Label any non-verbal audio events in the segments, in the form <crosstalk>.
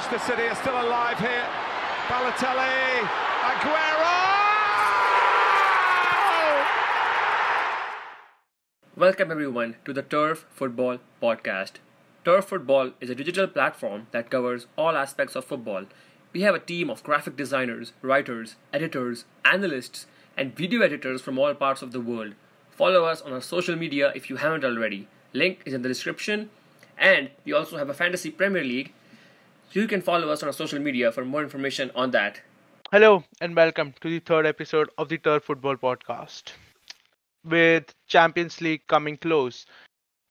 Manchester City are still alive here. Balotelli, Aguero! Welcome everyone to the Turf Football Podcast. Turf Football is a digital platform that covers all aspects of football. We have a team of graphic designers, writers, editors, analysts, and video editors from all parts of the world. Follow us on our social media if you haven't already. Link is in the description. And we also have a Fantasy Premier League. You can follow us on our social media for more information on that. Hello and welcome to the third episode of the Turf Football Podcast. With Champions League coming close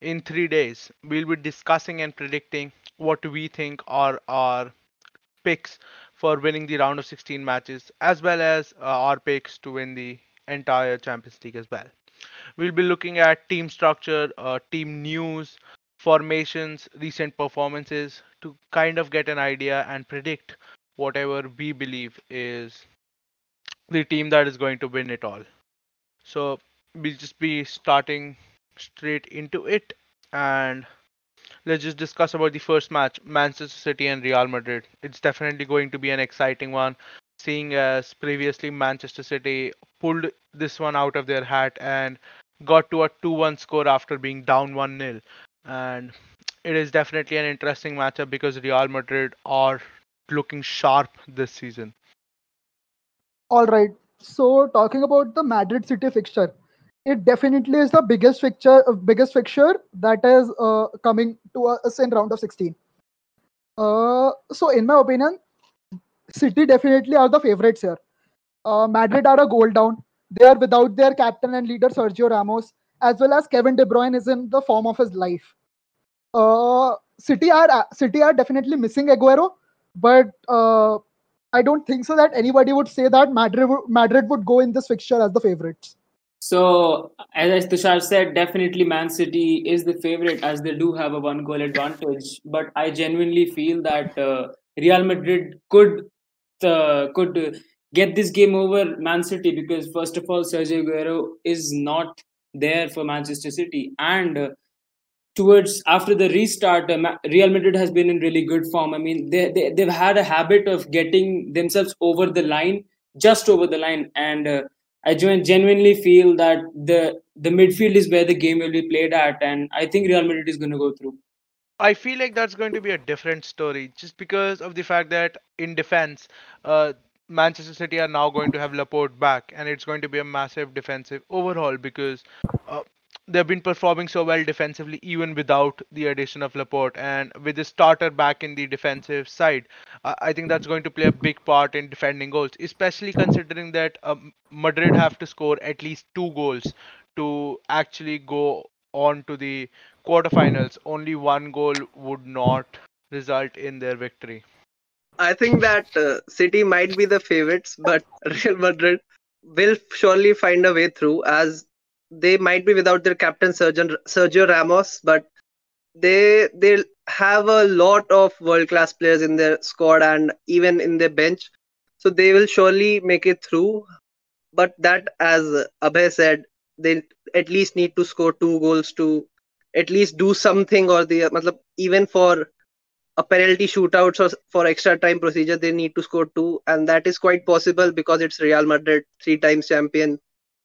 in three days, we'll be discussing and predicting what we think are our picks for winning the round of 16 matches, as well as uh, our picks to win the entire Champions League as well. We'll be looking at team structure, uh, team news, formations, recent performances to kind of get an idea and predict whatever we believe is the team that is going to win it all. So we'll just be starting straight into it and let's just discuss about the first match Manchester City and Real Madrid. It's definitely going to be an exciting one, seeing as previously Manchester City pulled this one out of their hat and got to a 2 1 score after being down 1 0 and it is definitely an interesting matchup because Real Madrid are looking sharp this season. All right. So talking about the Madrid City fixture, it definitely is the biggest fixture, uh, biggest fixture that is uh, coming to us in round of 16. Uh, so in my opinion, City definitely are the favorites here. Uh, Madrid are a goal down. They are without their captain and leader Sergio Ramos, as well as Kevin De Bruyne is in the form of his life. Uh, City are uh, City are definitely missing Aguero, but uh, I don't think so that anybody would say that Madrid Madrid would go in this fixture as the favorites. So, as Tushar said, definitely Man City is the favorite as they do have a one goal advantage. But I genuinely feel that uh, Real Madrid could uh, could get this game over Man City because first of all, Sergio Aguero is not there for Manchester City. And uh, towards after the restart, uh, Real Madrid has been in really good form. I mean, they, they they've had a habit of getting themselves over the line, just over the line, and uh, I genuinely feel that the the midfield is where the game will be played at, and I think Real Madrid is going to go through. I feel like that's going to be a different story, just because of the fact that in defense, uh, Manchester City are now going to have Laporte back, and it's going to be a massive defensive overhaul because uh, they've been performing so well defensively even without the addition of Laporte, and with the starter back in the defensive side, uh, I think that's going to play a big part in defending goals, especially considering that um, Madrid have to score at least two goals to actually go on to the quarterfinals. Only one goal would not result in their victory. I think that uh, City might be the favorites, but Real Madrid will surely find a way through as they might be without their captain Sergio, Sergio Ramos, but they they have a lot of world class players in their squad and even in their bench, so they will surely make it through. But that, as Abhay said, they at least need to score two goals to at least do something or the even for a penalty shootout or for extra time procedure they need to score two and that is quite possible because it's real madrid three times champion.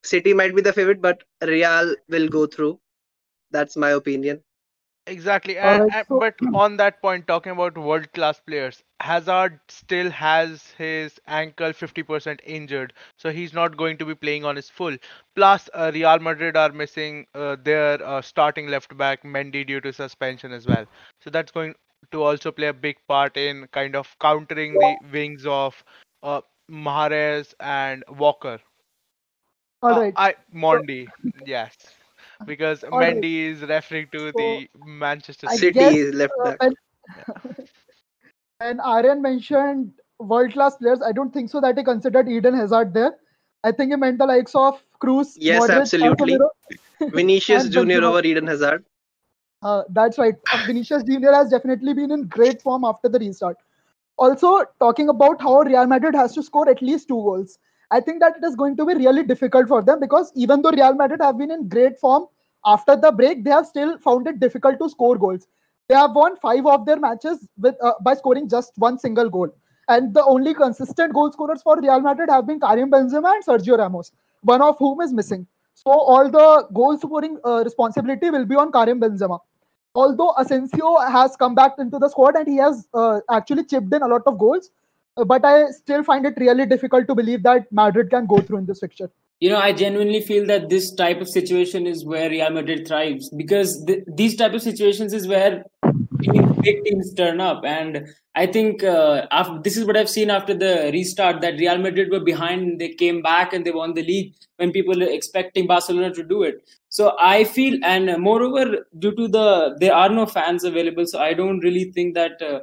City might be the favorite but real will go through. That's my opinion. Exactly and, and but <clears throat> on that point talking about world class players hazard still has his ankle 50% injured so he's not going to be playing on his full. Plus uh, real madrid are missing uh, their uh, starting left back mendy due to suspension as well. So that's going to also play a big part in kind of countering the wings of uh, Mahrez and Walker. All right. uh. I Mondi, <laughs> yes, because All Mendy right. is referring to so, the Manchester City guess, left uh, back. Uh, and, and Aryan mentioned world class players. I don't think so that he considered Eden Hazard there. I think he meant the likes of Kroos. Yes, Modric, absolutely. Vinicius <laughs> Junior over Eden Hazard. Uh, that's right. Uh, Vinicius Junior has definitely been in great form after the restart. Also, talking about how Real Madrid has to score at least two goals. I think that it is going to be really difficult for them because even though Real Madrid have been in great form after the break, they have still found it difficult to score goals. They have won five of their matches with uh, by scoring just one single goal. And the only consistent goal scorers for Real Madrid have been Karim Benzema and Sergio Ramos, one of whom is missing. So all the goal scoring uh, responsibility will be on Karim Benzema. Although Asensio has come back into the squad and he has uh, actually chipped in a lot of goals, uh, but I still find it really difficult to believe that Madrid can go through in this fixture. You know, I genuinely feel that this type of situation is where Real Madrid thrives because th- these type of situations is where big teams turn up. And I think uh, after, this is what I've seen after the restart that Real Madrid were behind, they came back and they won the league when people were expecting Barcelona to do it. So I feel, and moreover, due to the there are no fans available, so I don't really think that. Uh,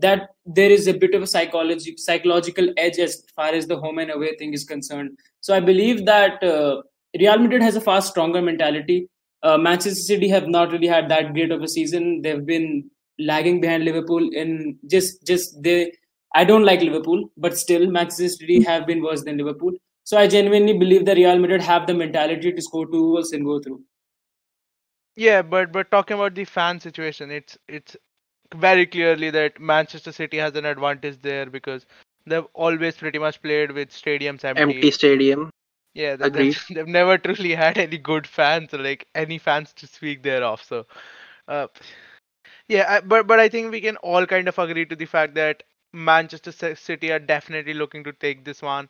that there is a bit of a psychology psychological edge as far as the home and away thing is concerned so i believe that uh, real madrid has a far stronger mentality uh, manchester city have not really had that great of a season they've been lagging behind liverpool in just just they i don't like liverpool but still manchester city have been worse than liverpool so i genuinely believe that real madrid have the mentality to score two goals and go through yeah but but talking about the fan situation it's it's very clearly that Manchester City has an advantage there because they've always pretty much played with stadiums empty. Empty stadium. Yeah, they, they've, <laughs> they've never truly had any good fans or like any fans to speak thereof. So, uh, yeah, I, but but I think we can all kind of agree to the fact that Manchester City are definitely looking to take this one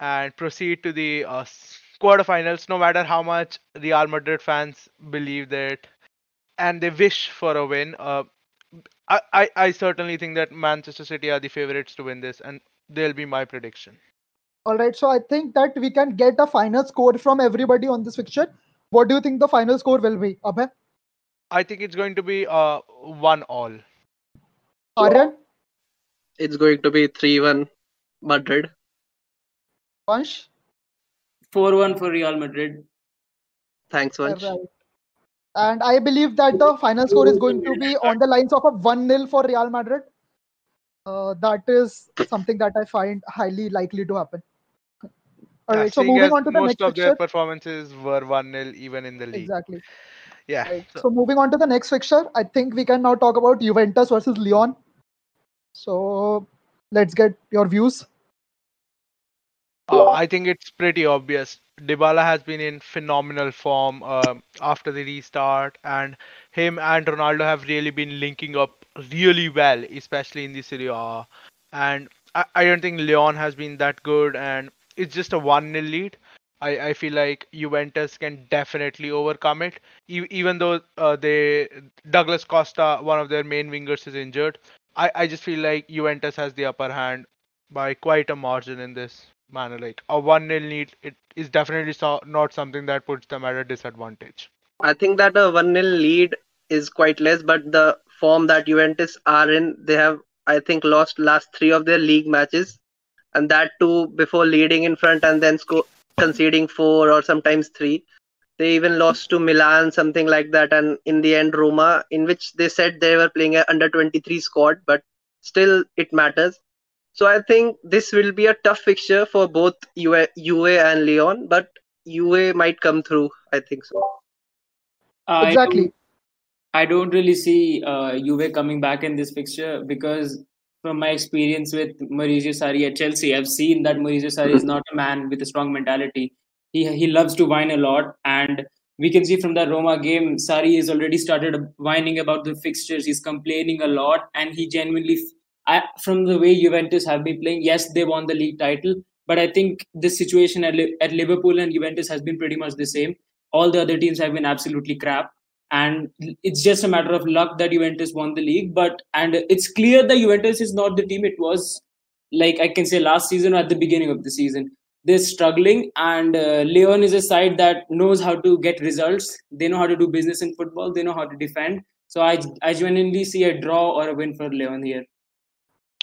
and proceed to the uh, quarterfinals. No matter how much Real Madrid fans believe that and they wish for a win. Uh, I, I, I certainly think that Manchester City are the favorites to win this, and they'll be my prediction. All right, so I think that we can get a final score from everybody on this fixture. What do you think the final score will be, Abhay? I think it's going to be uh one all. Aryan? It's going to be three one Madrid. Vansh? Four one for Real Madrid. Thanks, Vansh. Right. And I believe that the final score is going to be on the lines of a 1 0 for Real Madrid. Uh, that is something that I find highly likely to happen. All right, so moving on to the most next of fixture. their performances were 1 0 even in the league. Exactly. Yeah. Right. So. so moving on to the next fixture, I think we can now talk about Juventus versus Lyon. So let's get your views. Uh, I think it's pretty obvious. Dybala has been in phenomenal form uh, after the restart, and him and Ronaldo have really been linking up really well, especially in the Serie A. And I, I don't think Lyon has been that good, and it's just a 1 0 lead. I, I feel like Juventus can definitely overcome it, e- even though uh, they Douglas Costa, one of their main wingers, is injured. I, I just feel like Juventus has the upper hand by quite a margin in this manner. Like a one nil lead, it is definitely so, not something that puts them at a disadvantage. I think that a one nil lead is quite less, but the form that Juventus are in, they have I think lost last three of their league matches, and that too before leading in front and then sco- conceding four or sometimes three. They even lost to Milan, something like that, and in the end Roma, in which they said they were playing a under 23 squad, but still it matters so I think this will be a tough fixture for both Juve, Juve and Lyon, but Juve might come through. I think so. Uh, exactly. I don't, I don't really see uh, Juve coming back in this fixture because from my experience with Maurizio Sarri at Chelsea, I've seen that Maurizio Sarri is not a man with a strong mentality. He he loves to whine a lot, and we can see from the Roma game, Sarri has already started whining about the fixtures. He's complaining a lot, and he genuinely I, from the way Juventus have been playing, yes, they won the league title, but I think this situation at, at Liverpool and Juventus has been pretty much the same. All the other teams have been absolutely crap, and it's just a matter of luck that Juventus won the league. But and it's clear that Juventus is not the team it was, like I can say last season or at the beginning of the season. They're struggling, and uh, Lyon is a side that knows how to get results. They know how to do business in football. They know how to defend. So I I genuinely see a draw or a win for Lyon here.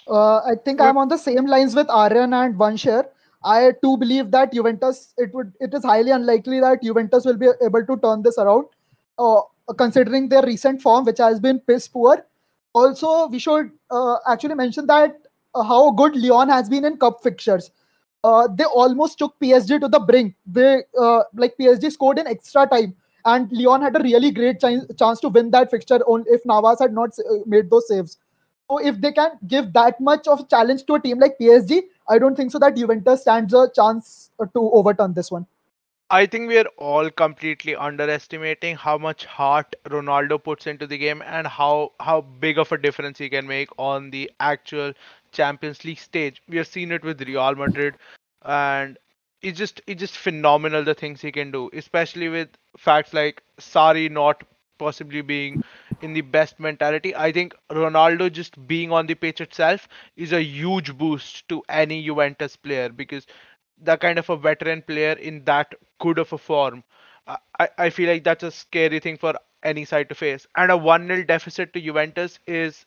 Uh, I think I'm on the same lines with Aryan and Vanshir. I too believe that Juventus, it would, it is highly unlikely that Juventus will be able to turn this around, uh, considering their recent form, which has been piss poor. Also, we should uh, actually mention that uh, how good Lyon has been in cup fixtures. Uh, they almost took PSG to the brink. They like PSG scored in extra time and Lyon had a really great chance chance to win that fixture on if Navas had not made those saves. So if they can give that much of a challenge to a team like PSG, I don't think so that Juventus stands a chance to overturn this one. I think we are all completely underestimating how much heart Ronaldo puts into the game and how how big of a difference he can make on the actual Champions League stage. We have seen it with Real Madrid, and it's just it's just phenomenal the things he can do, especially with facts like Sarri not possibly being in the best mentality. I think Ronaldo just being on the pitch itself is a huge boost to any Juventus player because that kind of a veteran player in that good of a form, I, I feel like that's a scary thing for any side to face. And a 1 0 deficit to Juventus is,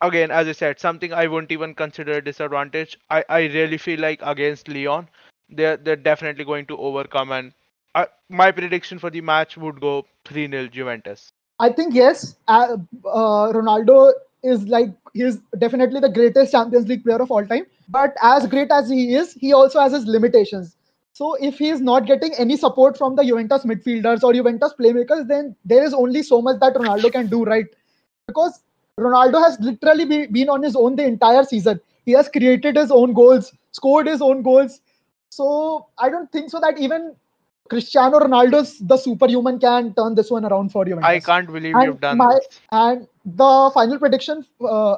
again, as I said, something I wouldn't even consider a disadvantage. I, I really feel like against Lyon, they're, they're definitely going to overcome. And uh, my prediction for the match would go 3 0 Juventus. I think yes, uh, uh, Ronaldo is like he's definitely the greatest Champions League player of all time. But as great as he is, he also has his limitations. So if he is not getting any support from the Juventus midfielders or Juventus playmakers, then there is only so much that Ronaldo can do, right? Because Ronaldo has literally be, been on his own the entire season. He has created his own goals, scored his own goals. So I don't think so that even Cristiano Ronaldo's the superhuman can turn this one around for Juventus. I can't believe And you've done my- this. And the final prediction uh,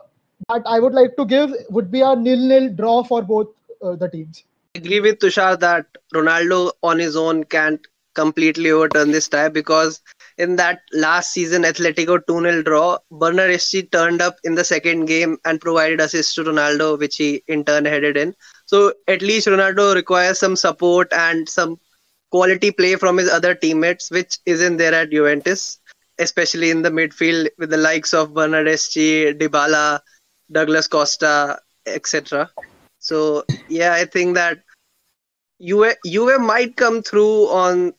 that I would like to give would be a nil-nil draw for both uh, the teams. I agree with Tushar that Ronaldo on his own can't completely overturn this tie because in that last season Atletico 2-0 draw, Bernardeschi turned up in the second game and provided assist to Ronaldo, which he in turn headed in. So at least Ronaldo requires some support and some quality play from his other teammates, which isn't there at Juventus, especially in the midfield with the likes of Bernardeschi, Dybala, Douglas Costa, etc. So yeah, I think that Juve, Juve might come through on,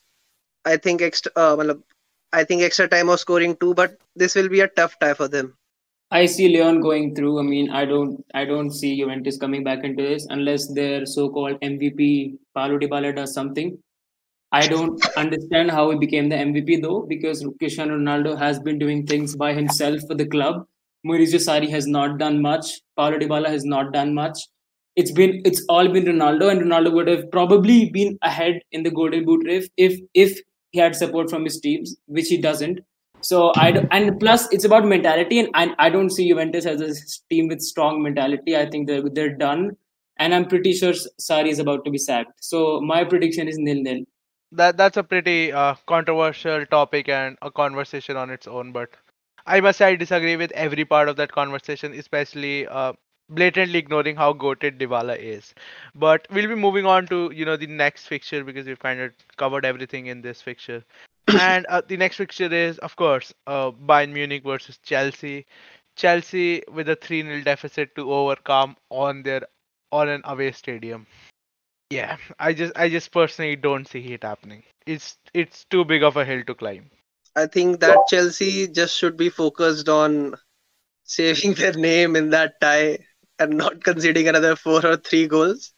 I think extra, uh, I think extra time of scoring too, but this will be a tough tie for them. I see Lyon going through. I mean, I don't, I don't see Juventus coming back into this unless their so-called MVP Paulo Dybala does something. I don't understand how he became the MVP though, because Cristiano Ronaldo has been doing things by himself for the club. Maurizio Sarri has not done much. Paulo Dybala has not done much. It's been, it's all been Ronaldo, and Ronaldo would have probably been ahead in the Golden Boot race if, if he had support from his teams, which he doesn't. So I and plus it's about mentality, and I, I don't see Juventus as a team with strong mentality. I think they're they're done, and I'm pretty sure Sarri is about to be sacked. So my prediction is nil nil. That that's a pretty uh, controversial topic and a conversation on its own but i must say i disagree with every part of that conversation especially uh, blatantly ignoring how goated Dybala is. But we'll be moving on to you know the next fixture because we've kind of covered everything in this fixture. <coughs> And uh, the next fixture is of course uh, Bayern Munich versus Chelsea. Chelsea with a 3-0 deficit to overcome on their on an away stadium yeah, I just I just personally don't see it happening. It's it's too big of a hill to climb. I think that Chelsea just should be focused on saving their name in that tie and not conceding another four or three goals.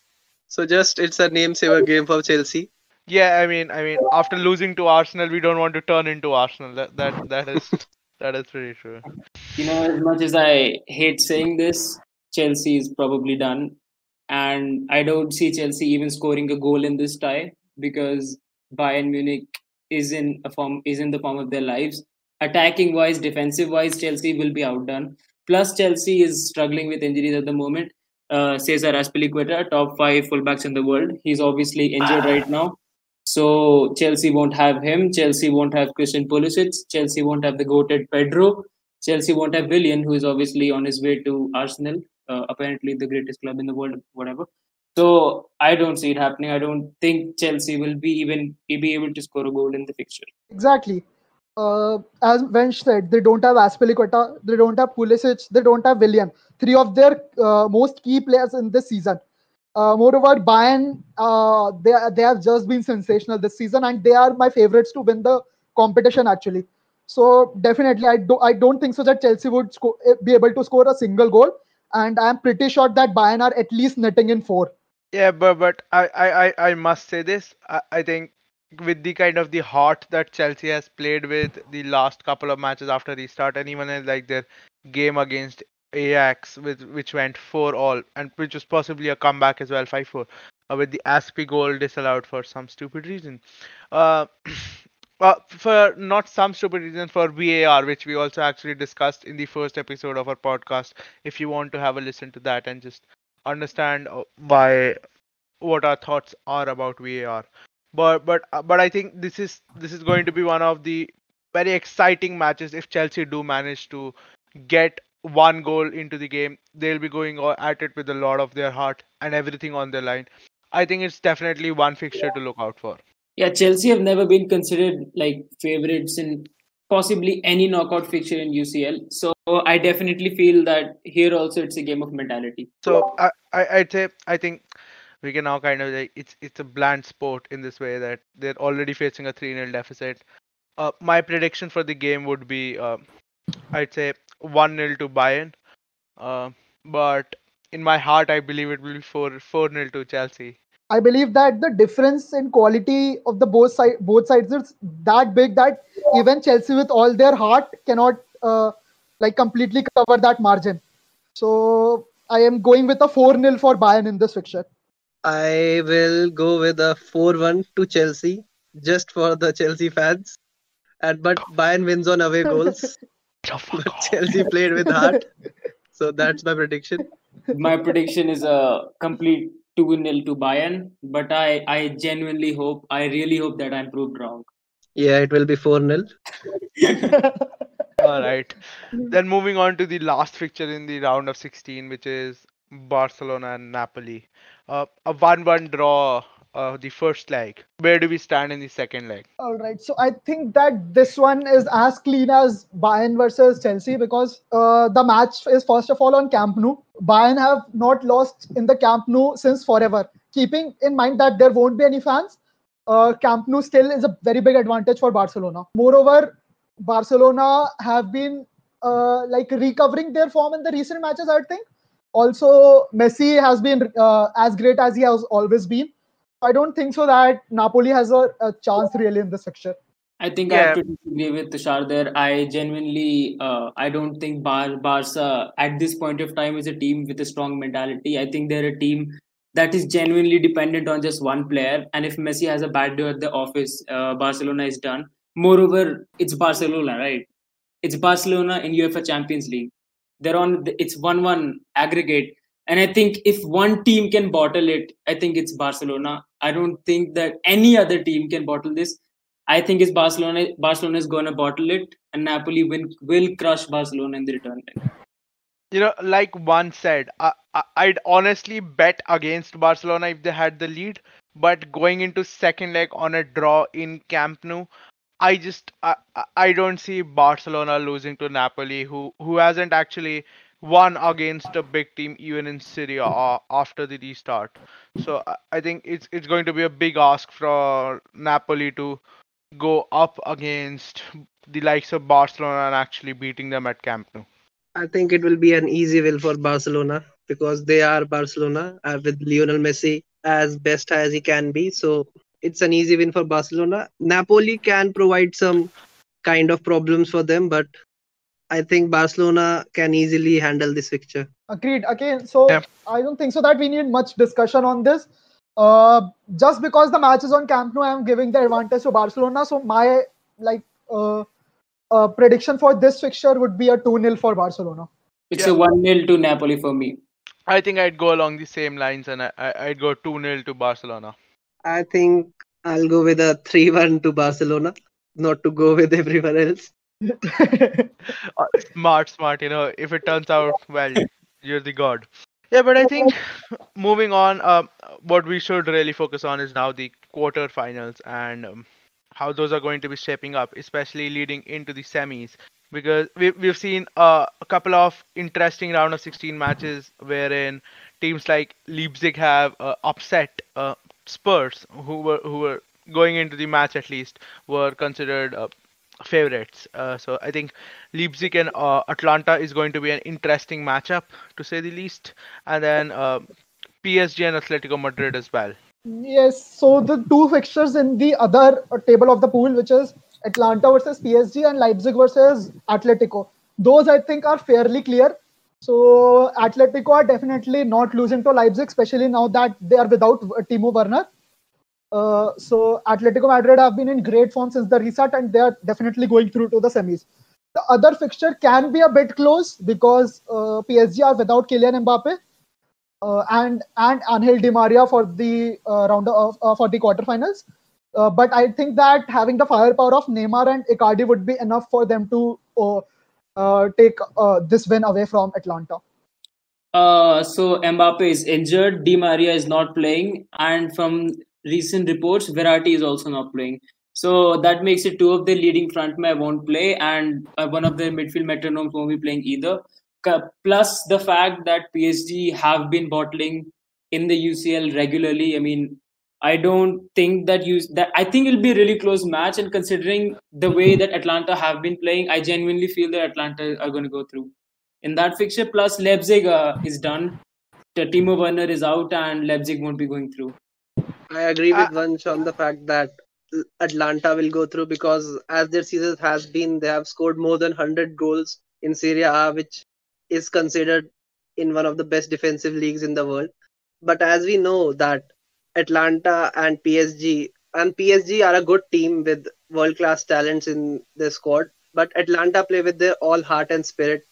So just it's a name saver game for Chelsea. Yeah, I mean I mean after losing to Arsenal, we don't want to turn into Arsenal. That that that is <laughs> that is pretty true. You know, as much as I hate saying this, Chelsea is probably done, and I don't see Chelsea even scoring a goal in this tie because Bayern Munich is in a form is in the form of their lives. Attacking wise, defensive wise, Chelsea will be outdone. Plus, Chelsea is struggling with injuries at the moment. Uh, Cesar Azpilicueta, top five fullbacks in the world, he's obviously injured right now. So Chelsea won't have him. Chelsea won't have Christian Pulisic. Chelsea won't have the goated Pedro. Chelsea won't have Willian, who is obviously on his way to Arsenal, uh, apparently the greatest club in the world, whatever. So I don't see it happening. I don't think Chelsea will be even be able to score a goal in the fixture. Exactly. Uh, as Vansh said, they don't have Azpilicueta, they don't have Pulisic, they don't have Willian. Three of their uh, most key players in this season. Uh, moreover, Bayern, uh, they they have just been sensational this season, and they are my favorites to win the competition. Actually, so definitely, I do I don't think so that Chelsea would sco- be able to score a single goal, and I'm pretty sure that Bayern are at least netting in four. Yeah, but but I I I, must say this. I, I think with the kind of the heart that Chelsea has played with the last couple of matches after restart, and even like their game against Ajax, with which went four all, and which was possibly a comeback as well, five four, uh, with the Azpi goal disallowed for some stupid reason. Uh, <clears throat> uh, for not some stupid reason for VAR, which we also actually discussed in the first episode of our podcast. If you want to have a listen to that and just understand uh, why what our thoughts are about VAR. But but uh, but I think this is this is going to be one of the very exciting matches if Chelsea do manage to get one goal into the game. They'll be going at it with a lot of their heart and everything on their line. I think it's definitely one fixture to look out for. Yeah, Chelsea have never been considered like favorites in possibly any knockout fixture in UCL. So I definitely feel that here also it's a game of mentality. So I, I I'd say I think we can now kind of like it's it's a bland sport in this way that they're already facing a 3 0 deficit. Uh, my prediction for the game would be uh, I'd say 1 0 to Bayern. Uh, but in my heart, I believe it will be 4 4 0 to Chelsea. I believe that the difference in quality of the both side both sides is that big that even Chelsea with all their heart cannot uh, like completely cover that margin. So I am going with a 4 0 for Bayern in this fixture. I will go with a 4-1 to Chelsea, just for the Chelsea fans. And but Bayern wins on away goals. <laughs> but Chelsea played with heart. So that's my prediction. My prediction is a complete 2 0 to Bayern, but I, I genuinely hope, I really hope that I'm proved wrong. Yeah, it will be 4 0. <laughs> All right. Then moving on to the last fixture in the round of 16, which is Barcelona and Napoli. Uh, a 1 1 draw uh, the first leg. Where do we stand in the second leg? All right. So I think that this one is as clean as Bayern versus Chelsea because uh, the match is first of all on Camp Nou. Bayern have not lost in the Camp Nou since forever. Keeping in mind that there won't be any fans, uh, Camp Nou still is a very big advantage for Barcelona. Moreover, Barcelona have been uh, like recovering their form in the recent matches. I think. Also, Messi has been uh, as great as he has always been. I don't think so that Napoli has a, a chance really in this fixture. I think yeah. I have to disagree with Tushar there. I genuinely, uh, I don't think Bar- Barca at this point of time is a team with a strong mentality. I think they're a team that is genuinely dependent on just one player. And if Messi has a bad day at the office, uh, Barcelona is done. Moreover, it's Barcelona, right? It's Barcelona in UEFA Champions League. They're on. The, it's one-one aggregate. And I think if one team can bottle it, I think it's Barcelona. I don't think that any other team can bottle this. I think it's Barcelona. Barcelona is going to bottle it, and Napoli will will crush Barcelona in the return leg. You know, like one said, I, I'd honestly bet against Barcelona if they had the lead. But going into second leg on a draw in Camp Nou, I just I, I don't see Barcelona losing to Napoli, who who hasn't actually won against a big team even in Serie A after the restart. So I think it's it's going to be a big ask for Napoli to go up against the likes of Barcelona and actually beating them at Camp Nou. I think it will be an easy win for Barcelona because they are Barcelona uh, with Lionel Messi as best as he can be. So it's an easy win for Barcelona. Napoli can provide some kind of problems for them, but I think Barcelona can easily handle this fixture. Agreed. Again, so yeah. I don't think so that we need much discussion on this. Uh, just because the match is on Camp Nou, I'm giving the advantage to Barcelona. So my like uh, uh, prediction for this fixture would be a 2-0 for Barcelona. It's yeah. a 1-0 to Napoli for me. I think I'd go along the same lines and I, I'd go 2-0 to Barcelona. I think I'll go with a 3-1 to Barcelona, not to go with everyone else. <laughs> Uh, smart, smart. You know, if it turns out well, you're the god. Yeah, but I think moving on, um, what we should really focus on is now the quarterfinals and um, how those are going to be shaping up, especially leading into the semis. Because we, we've seen uh, a couple of interesting round of 16 matches wherein teams like Leipzig have uh, upset uh, Spurs, who were who were going into the match at least, were considered uh, favorites. Uh, so I think Leipzig and uh, Atalanta is going to be an interesting matchup to say the least, and then uh, PSG and Atletico Madrid as well. Yes, so the two fixtures in the other uh, table of the pool, which is Atlanta versus PSG and Leipzig versus Atletico, those I think are fairly clear. So Atletico are definitely not losing to Leipzig, especially now that they are without uh, Timo Werner. Uh, so Atletico Madrid have been in great form since the restart, and they are definitely going through to the semis. The other fixture can be a bit close because uh, PSG are without Kylian Mbappe uh, and and Angel Di Maria for the uh, round of uh, for the quarterfinals. But I think that having the firepower of Neymar and Icardi would be enough for them to take this win away from Atlanta. So Mbappe is injured, Di Maria is not playing, and from recent reports, Verratti is also not playing. So that makes it two of the leading frontmen won't play, and uh, one of the midfield metronomes won't be playing either. Plus the fact that PSG have been bottling in the UCL regularly. I mean, I don't think that you that I think it'll be a really close match. And considering the way that Atlanta have been playing, I genuinely feel that Atlanta are going to go through in that fixture. Plus Leipzig uh, is done. Timo Werner is out, and Leipzig won't be going through. I agree with Uh, Vansh on the fact that Atlanta will go through because as their season has been, they have scored more than 100 goals in Serie A, which is considered in one of the best defensive leagues in the world. But as we know that Atlanta and PSG and PSG are a good team with world class talents in their squad, but Atlanta play with their all heart and spirit.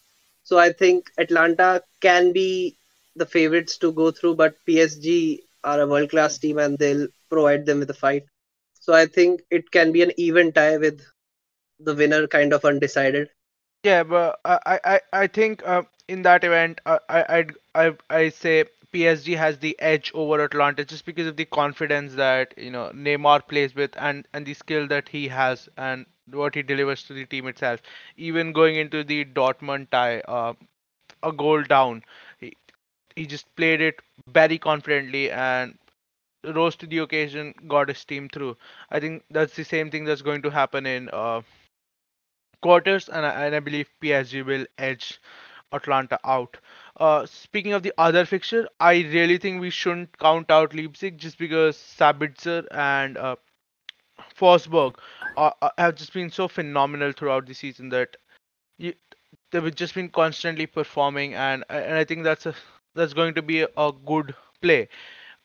So I think Atlanta can be the favorites to go through, but PSG are a world class team and they'll provide them with a fight. So I think it can be an even tie with the winner kind of undecided. Yeah, but I I I I think uh, in that event, uh, I I'd, I I say PSG has the edge over Atlanta just because of the confidence that you know Neymar plays with and and the skill that he has and what he delivers to the team itself. Even going into the Dortmund tie, uh, a goal down, he just played it very confidently and rose to the occasion, got his team through. I think that's the same thing that's going to happen in uh, quarters, and I, and I believe PSG will edge Atlanta out. Uh, speaking of the other fixture, I really think we shouldn't count out Leipzig just because Sabitzer and uh, Forsberg are, are- have just been so phenomenal throughout the season that you, they've just been constantly performing, and and I think that's a that's going to be a, good play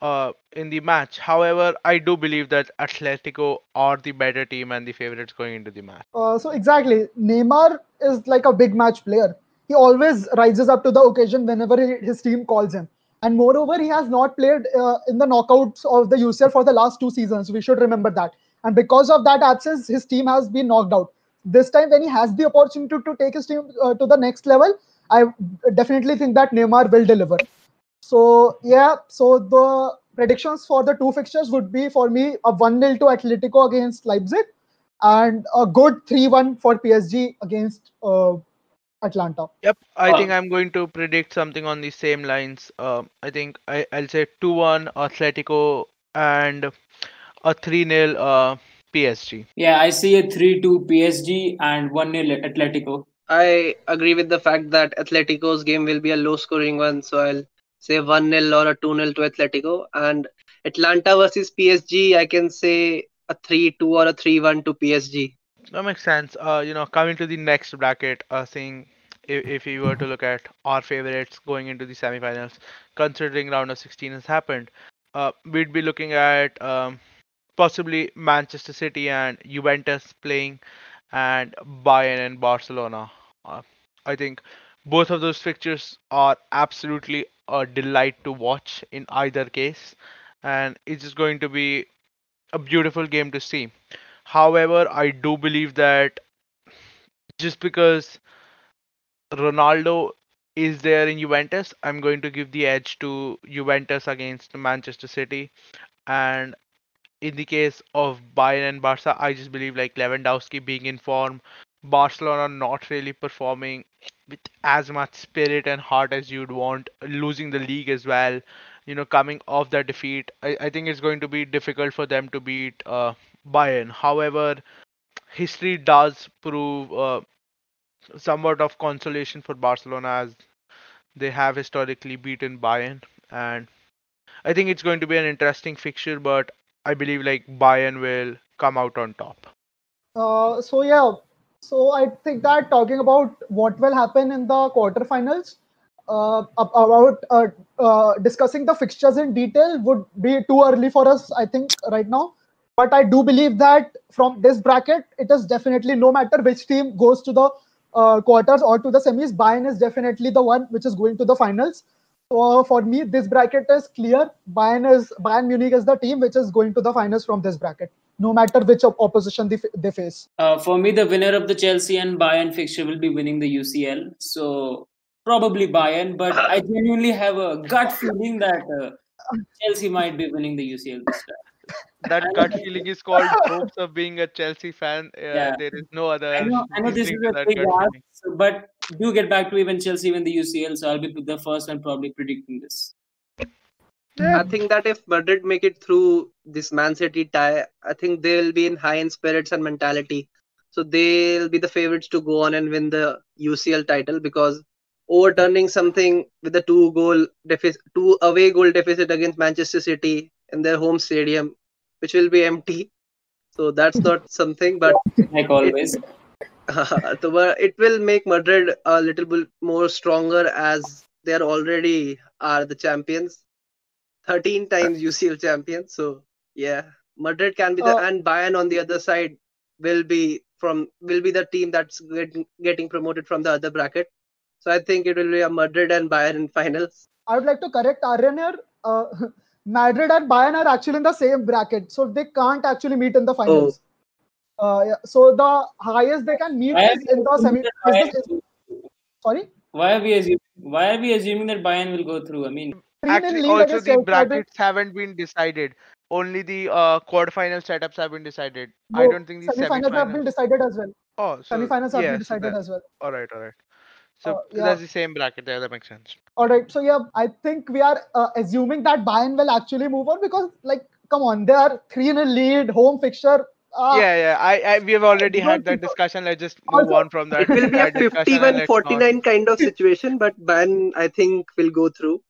uh, in the match. However, I do believe that Atletico are the better team and the favorites going into the match. Uh, so exactly, Neymar is like a big match player. He always rises up to the occasion whenever he, his team calls him. And moreover, he has not played uh, in the knockouts of the UCL for the last two seasons. We should remember that. And because of that absence, his team has been knocked out. This time, when he has the opportunity to take his team uh, to the next level, I definitely think that Neymar will deliver. So yeah, so the predictions for the two fixtures would be for me a 1-0 to Atletico against Leipzig and a good 3-1 for PSG against uh, Atlanta. Yep, I Uh, think I'm going to predict something on the same lines. Um, I think I, I'll say 2-1 Atletico and a 3-0 uh, PSG. Yeah, I see a 3 2 PSG and 1 0 Atletico. I agree with the fact that Atletico's game will be a low scoring one, so I'll say 1 0 or a 2 0 to Atletico. And Atlanta versus PSG, I can say a 3 2 or a 3 1 to PSG. That makes sense. Uh, you know, coming to the next bracket, uh, seeing if, if we were to look at our favorites going into the semifinals, considering round of 16 has happened, uh, we'd be looking at um, possibly Manchester City and Juventus playing, and Bayern and Barcelona. Uh, I think both of those fixtures are absolutely a delight to watch in either case, and it's just going to be a beautiful game to see. However, I do believe that just because Ronaldo is there in Juventus, I'm going to give the edge to Juventus against Manchester City. And in the case of Bayern and Barca, I just believe like Lewandowski being in form, Barcelona not really performing with as much spirit and heart as you'd want, losing the league as well. You know, coming off that defeat, I, I think it's going to be difficult for them to beat uh, Bayern. However, history does prove uh, somewhat of consolation for Barcelona as they have historically beaten Bayern, and I think it's going to be an interesting fixture, but I believe like Bayern will come out on top. Uh, so yeah, so I think that talking about what will happen in the quarterfinals, uh, about uh, uh, discussing the fixtures in detail would be too early for us, I think, right now. But I do believe that from this bracket, it is definitely no matter which team goes to the uh, quarters or to the semis, Bayern is definitely the one which is going to the finals. So for me, this bracket is clear. Bayern is Bayern Munich is the team which is going to the finals from this bracket, no matter which op- opposition they, they face. Uh, for me, the winner of the Chelsea and Bayern fixture will be winning the UCL. So probably Bayern, but I genuinely have a gut feeling that uh, Chelsea might be winning the UCL this time. That gut feeling is called hopes of being a Chelsea fan. Uh, Yeah. There is no other. I know, I know this is a big gut ask, but do get back to even Chelsea win the UCL. So I'll be the first one probably predicting this. I think that if Madrid make it through this Man City tie, I think they'll be in high in spirits and mentality. So they'll be the favorites to go on and win the UCL title because overturning something with a two goal deficit, two away goal deficit against Manchester City in their home stadium, which will be empty. So that's not something, but Like always. <laughs> so, it will make Madrid a little bit more stronger as they are already are the champions, 13 times UCL champions. So yeah, Madrid can be the Uh, and Bayern on the other side will be from will be the team that's getting getting promoted from the other bracket. So I think it will be a Madrid and Bayern in finals. I would like to correct Aryan here. Uh, <laughs> Madrid and Bayern are actually in the same bracket, so they can't actually meet in the finals. Uh, yeah, so the highest they can meet Why is in the semi. assuming that is Bayern- the- sorry, Why are we assuming? Why are we assuming that Bayern will go through? I mean, Actually, also the Chelsea, I think- brackets haven't been decided. Only the uh, quarterfinal setups have been decided. I don't think the semi-finals have been semifinals. decided as well. Oh, so Semi-finals have yeah, been decided that- as well. all right, all right. So Uh, yeah. that's the same bracket there. That makes sense. All right. So yeah, I think we are uh, assuming that Bayern will actually move on because, like, come on, they are three in a lead, home fixture. Uh, yeah, yeah. I, I we have already had that discussion. Let's just move Also- on from that. It will be a that discussion and let's not- 51-49 kind of situation, but Bayern I think will go through.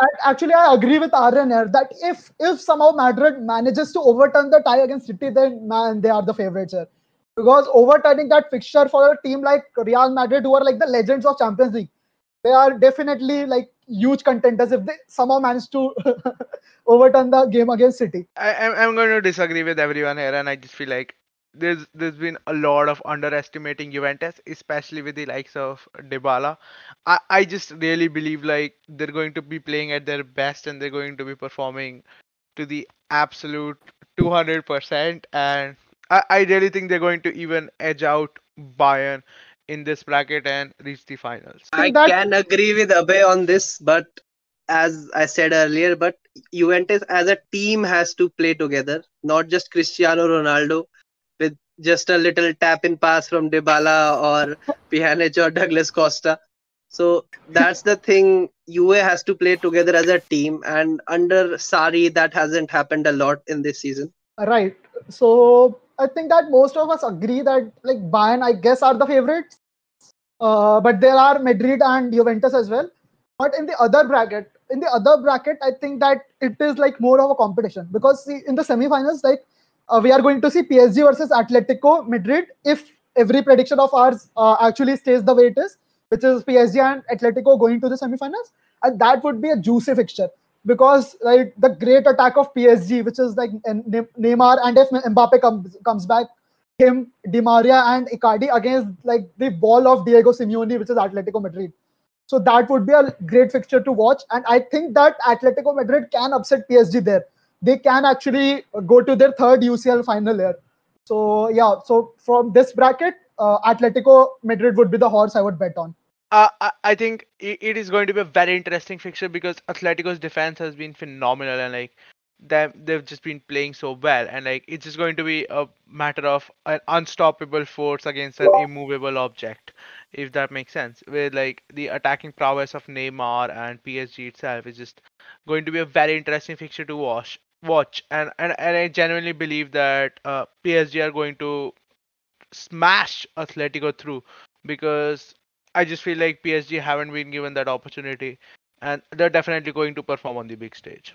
And actually, I agree with Aryan here that if if somehow Madrid manages to overturn the tie against City, then man, they are the favorites here. Because overturning that fixture for a team like Real Madrid, who are like the legends of Champions League, they are definitely like huge contenders if they somehow manage to <laughs> overturn the game against City. I, I'm going to disagree with everyone here, and I just feel like there's there's been a lot of underestimating Juventus, especially with the likes of Dybala. I I just really believe like they're going to be playing at their best and they're going to be performing to the absolute 200%, and I I really think they're going to even edge out Bayern in this bracket and reach the finals. I that- can agree with Abhay on this, but as I said earlier, but Juventus as a team has to play together, not just Cristiano Ronaldo with just a little tap in pass from Dybala or Pjanic or Douglas Costa. So that's the thing. Juve has to play together as a team, and under Sarri, that hasn't happened a lot in this season. Right. So I think that most of us agree that like Bayern, I guess, are the favorites. Uh, but there are Madrid and Juventus as well. But in the other bracket, in the other bracket, I think that it is like more of a competition because see, in the semifinals, like uh, we are going to see PSG versus Atletico Madrid if every prediction of ours uh, actually stays the way it is, which is PSG and Atletico going to the semifinals, and that would be a juicy fixture because like the great attack of PSG, which is like Neymar, and if Mbappe comes comes back, him, Di Maria, and Icardi against like the ball of Diego Simeone, which is Atletico Madrid. So that would be a great fixture to watch, and I think that Atletico Madrid can upset PSG there. They can actually go to their third UCL final here. So yeah, so from this bracket, uh, Atletico Madrid would be the horse I would bet on. Uh, I, think it is going to be a very interesting fixture because Atletico's defense has been phenomenal and like them they've just been playing so well. And like it's just going to be a matter of an unstoppable force against an immovable object if that makes sense. Where like the attacking prowess of Neymar and PSG itself is just going to be a very interesting fixture to watch watch. And and, and I genuinely believe that uh, PSG are going to smash Atletico through because I just feel like PSG haven't been given that opportunity, and they're definitely going to perform on the big stage.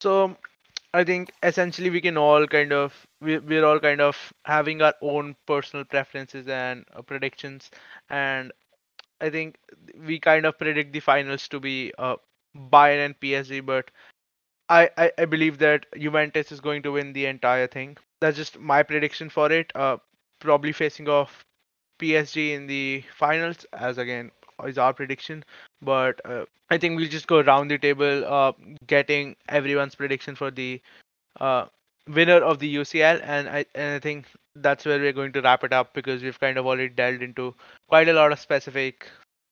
So I think essentially we can all kind of we we're all kind of having our own personal preferences and uh, predictions, and I think we kind of predict the finals to be uh, Bayern and PSG, but I, I I believe that Juventus is going to win the entire thing. That's just my prediction for it. Uh, probably facing off PSG in the finals, as again is our prediction. But uh, I think we'll just go around the table, uh, getting everyone's prediction for the uh, winner of the UCL, and I and I think that's where we're going to wrap it up because we've kind of already delved into quite a lot of specific,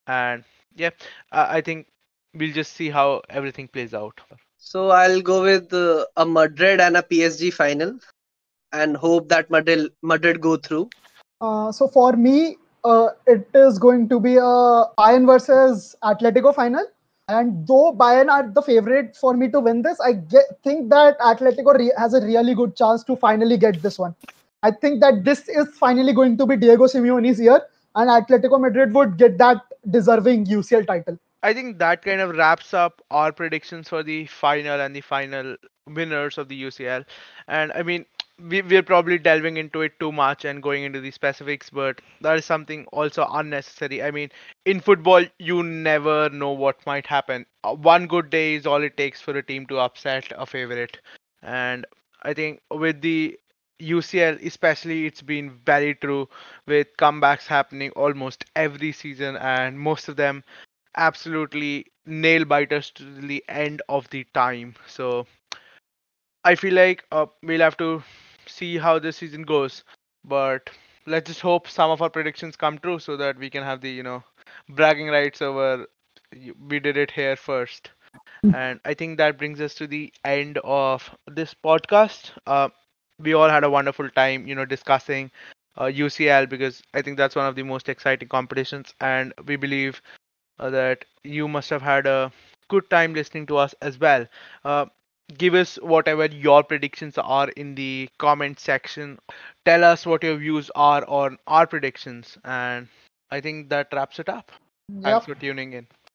and yeah, I think we'll just see how everything plays out. So I'll go with uh, a Madrid and a PSG final, and hope that Madrid Madrid go through. Uh, so for me, uh, it is going to be a Bayern versus Atletico final. And though Bayern are the favorite for me to win this, I get, think that Atletico re- has a really good chance to finally get this one. I think that this is finally going to be Diego Simeone's year, and Atletico Madrid would get that deserving UCL title. I think that kind of wraps up our predictions for the final and the final winners of the UCL. And I mean, we, we're probably delving into it too much and going into the specifics, but that is something also unnecessary. I mean, in football, you never know what might happen. Uh, One good day is all it takes for a team to upset a favorite. And I think with the UCL, especially, it's been very true with comebacks happening almost every season, and most of them absolutely nail biters to the end of the time. So I feel like uh, we'll have to see how this season goes. But let's just hope some of our predictions come true so that we can have the you know bragging rights over we did it here first. And I think that brings us to the end of this podcast. Uh, we all had a wonderful time, you know, discussing uh, UCL because I think that's one of the most exciting competitions, and we believe uh, that you must have had a good time listening to us as well. Uh, give us whatever your predictions are in the comment section. Tell us what your views are on our predictions, and I think that wraps it up. Yep. Thanks for tuning in.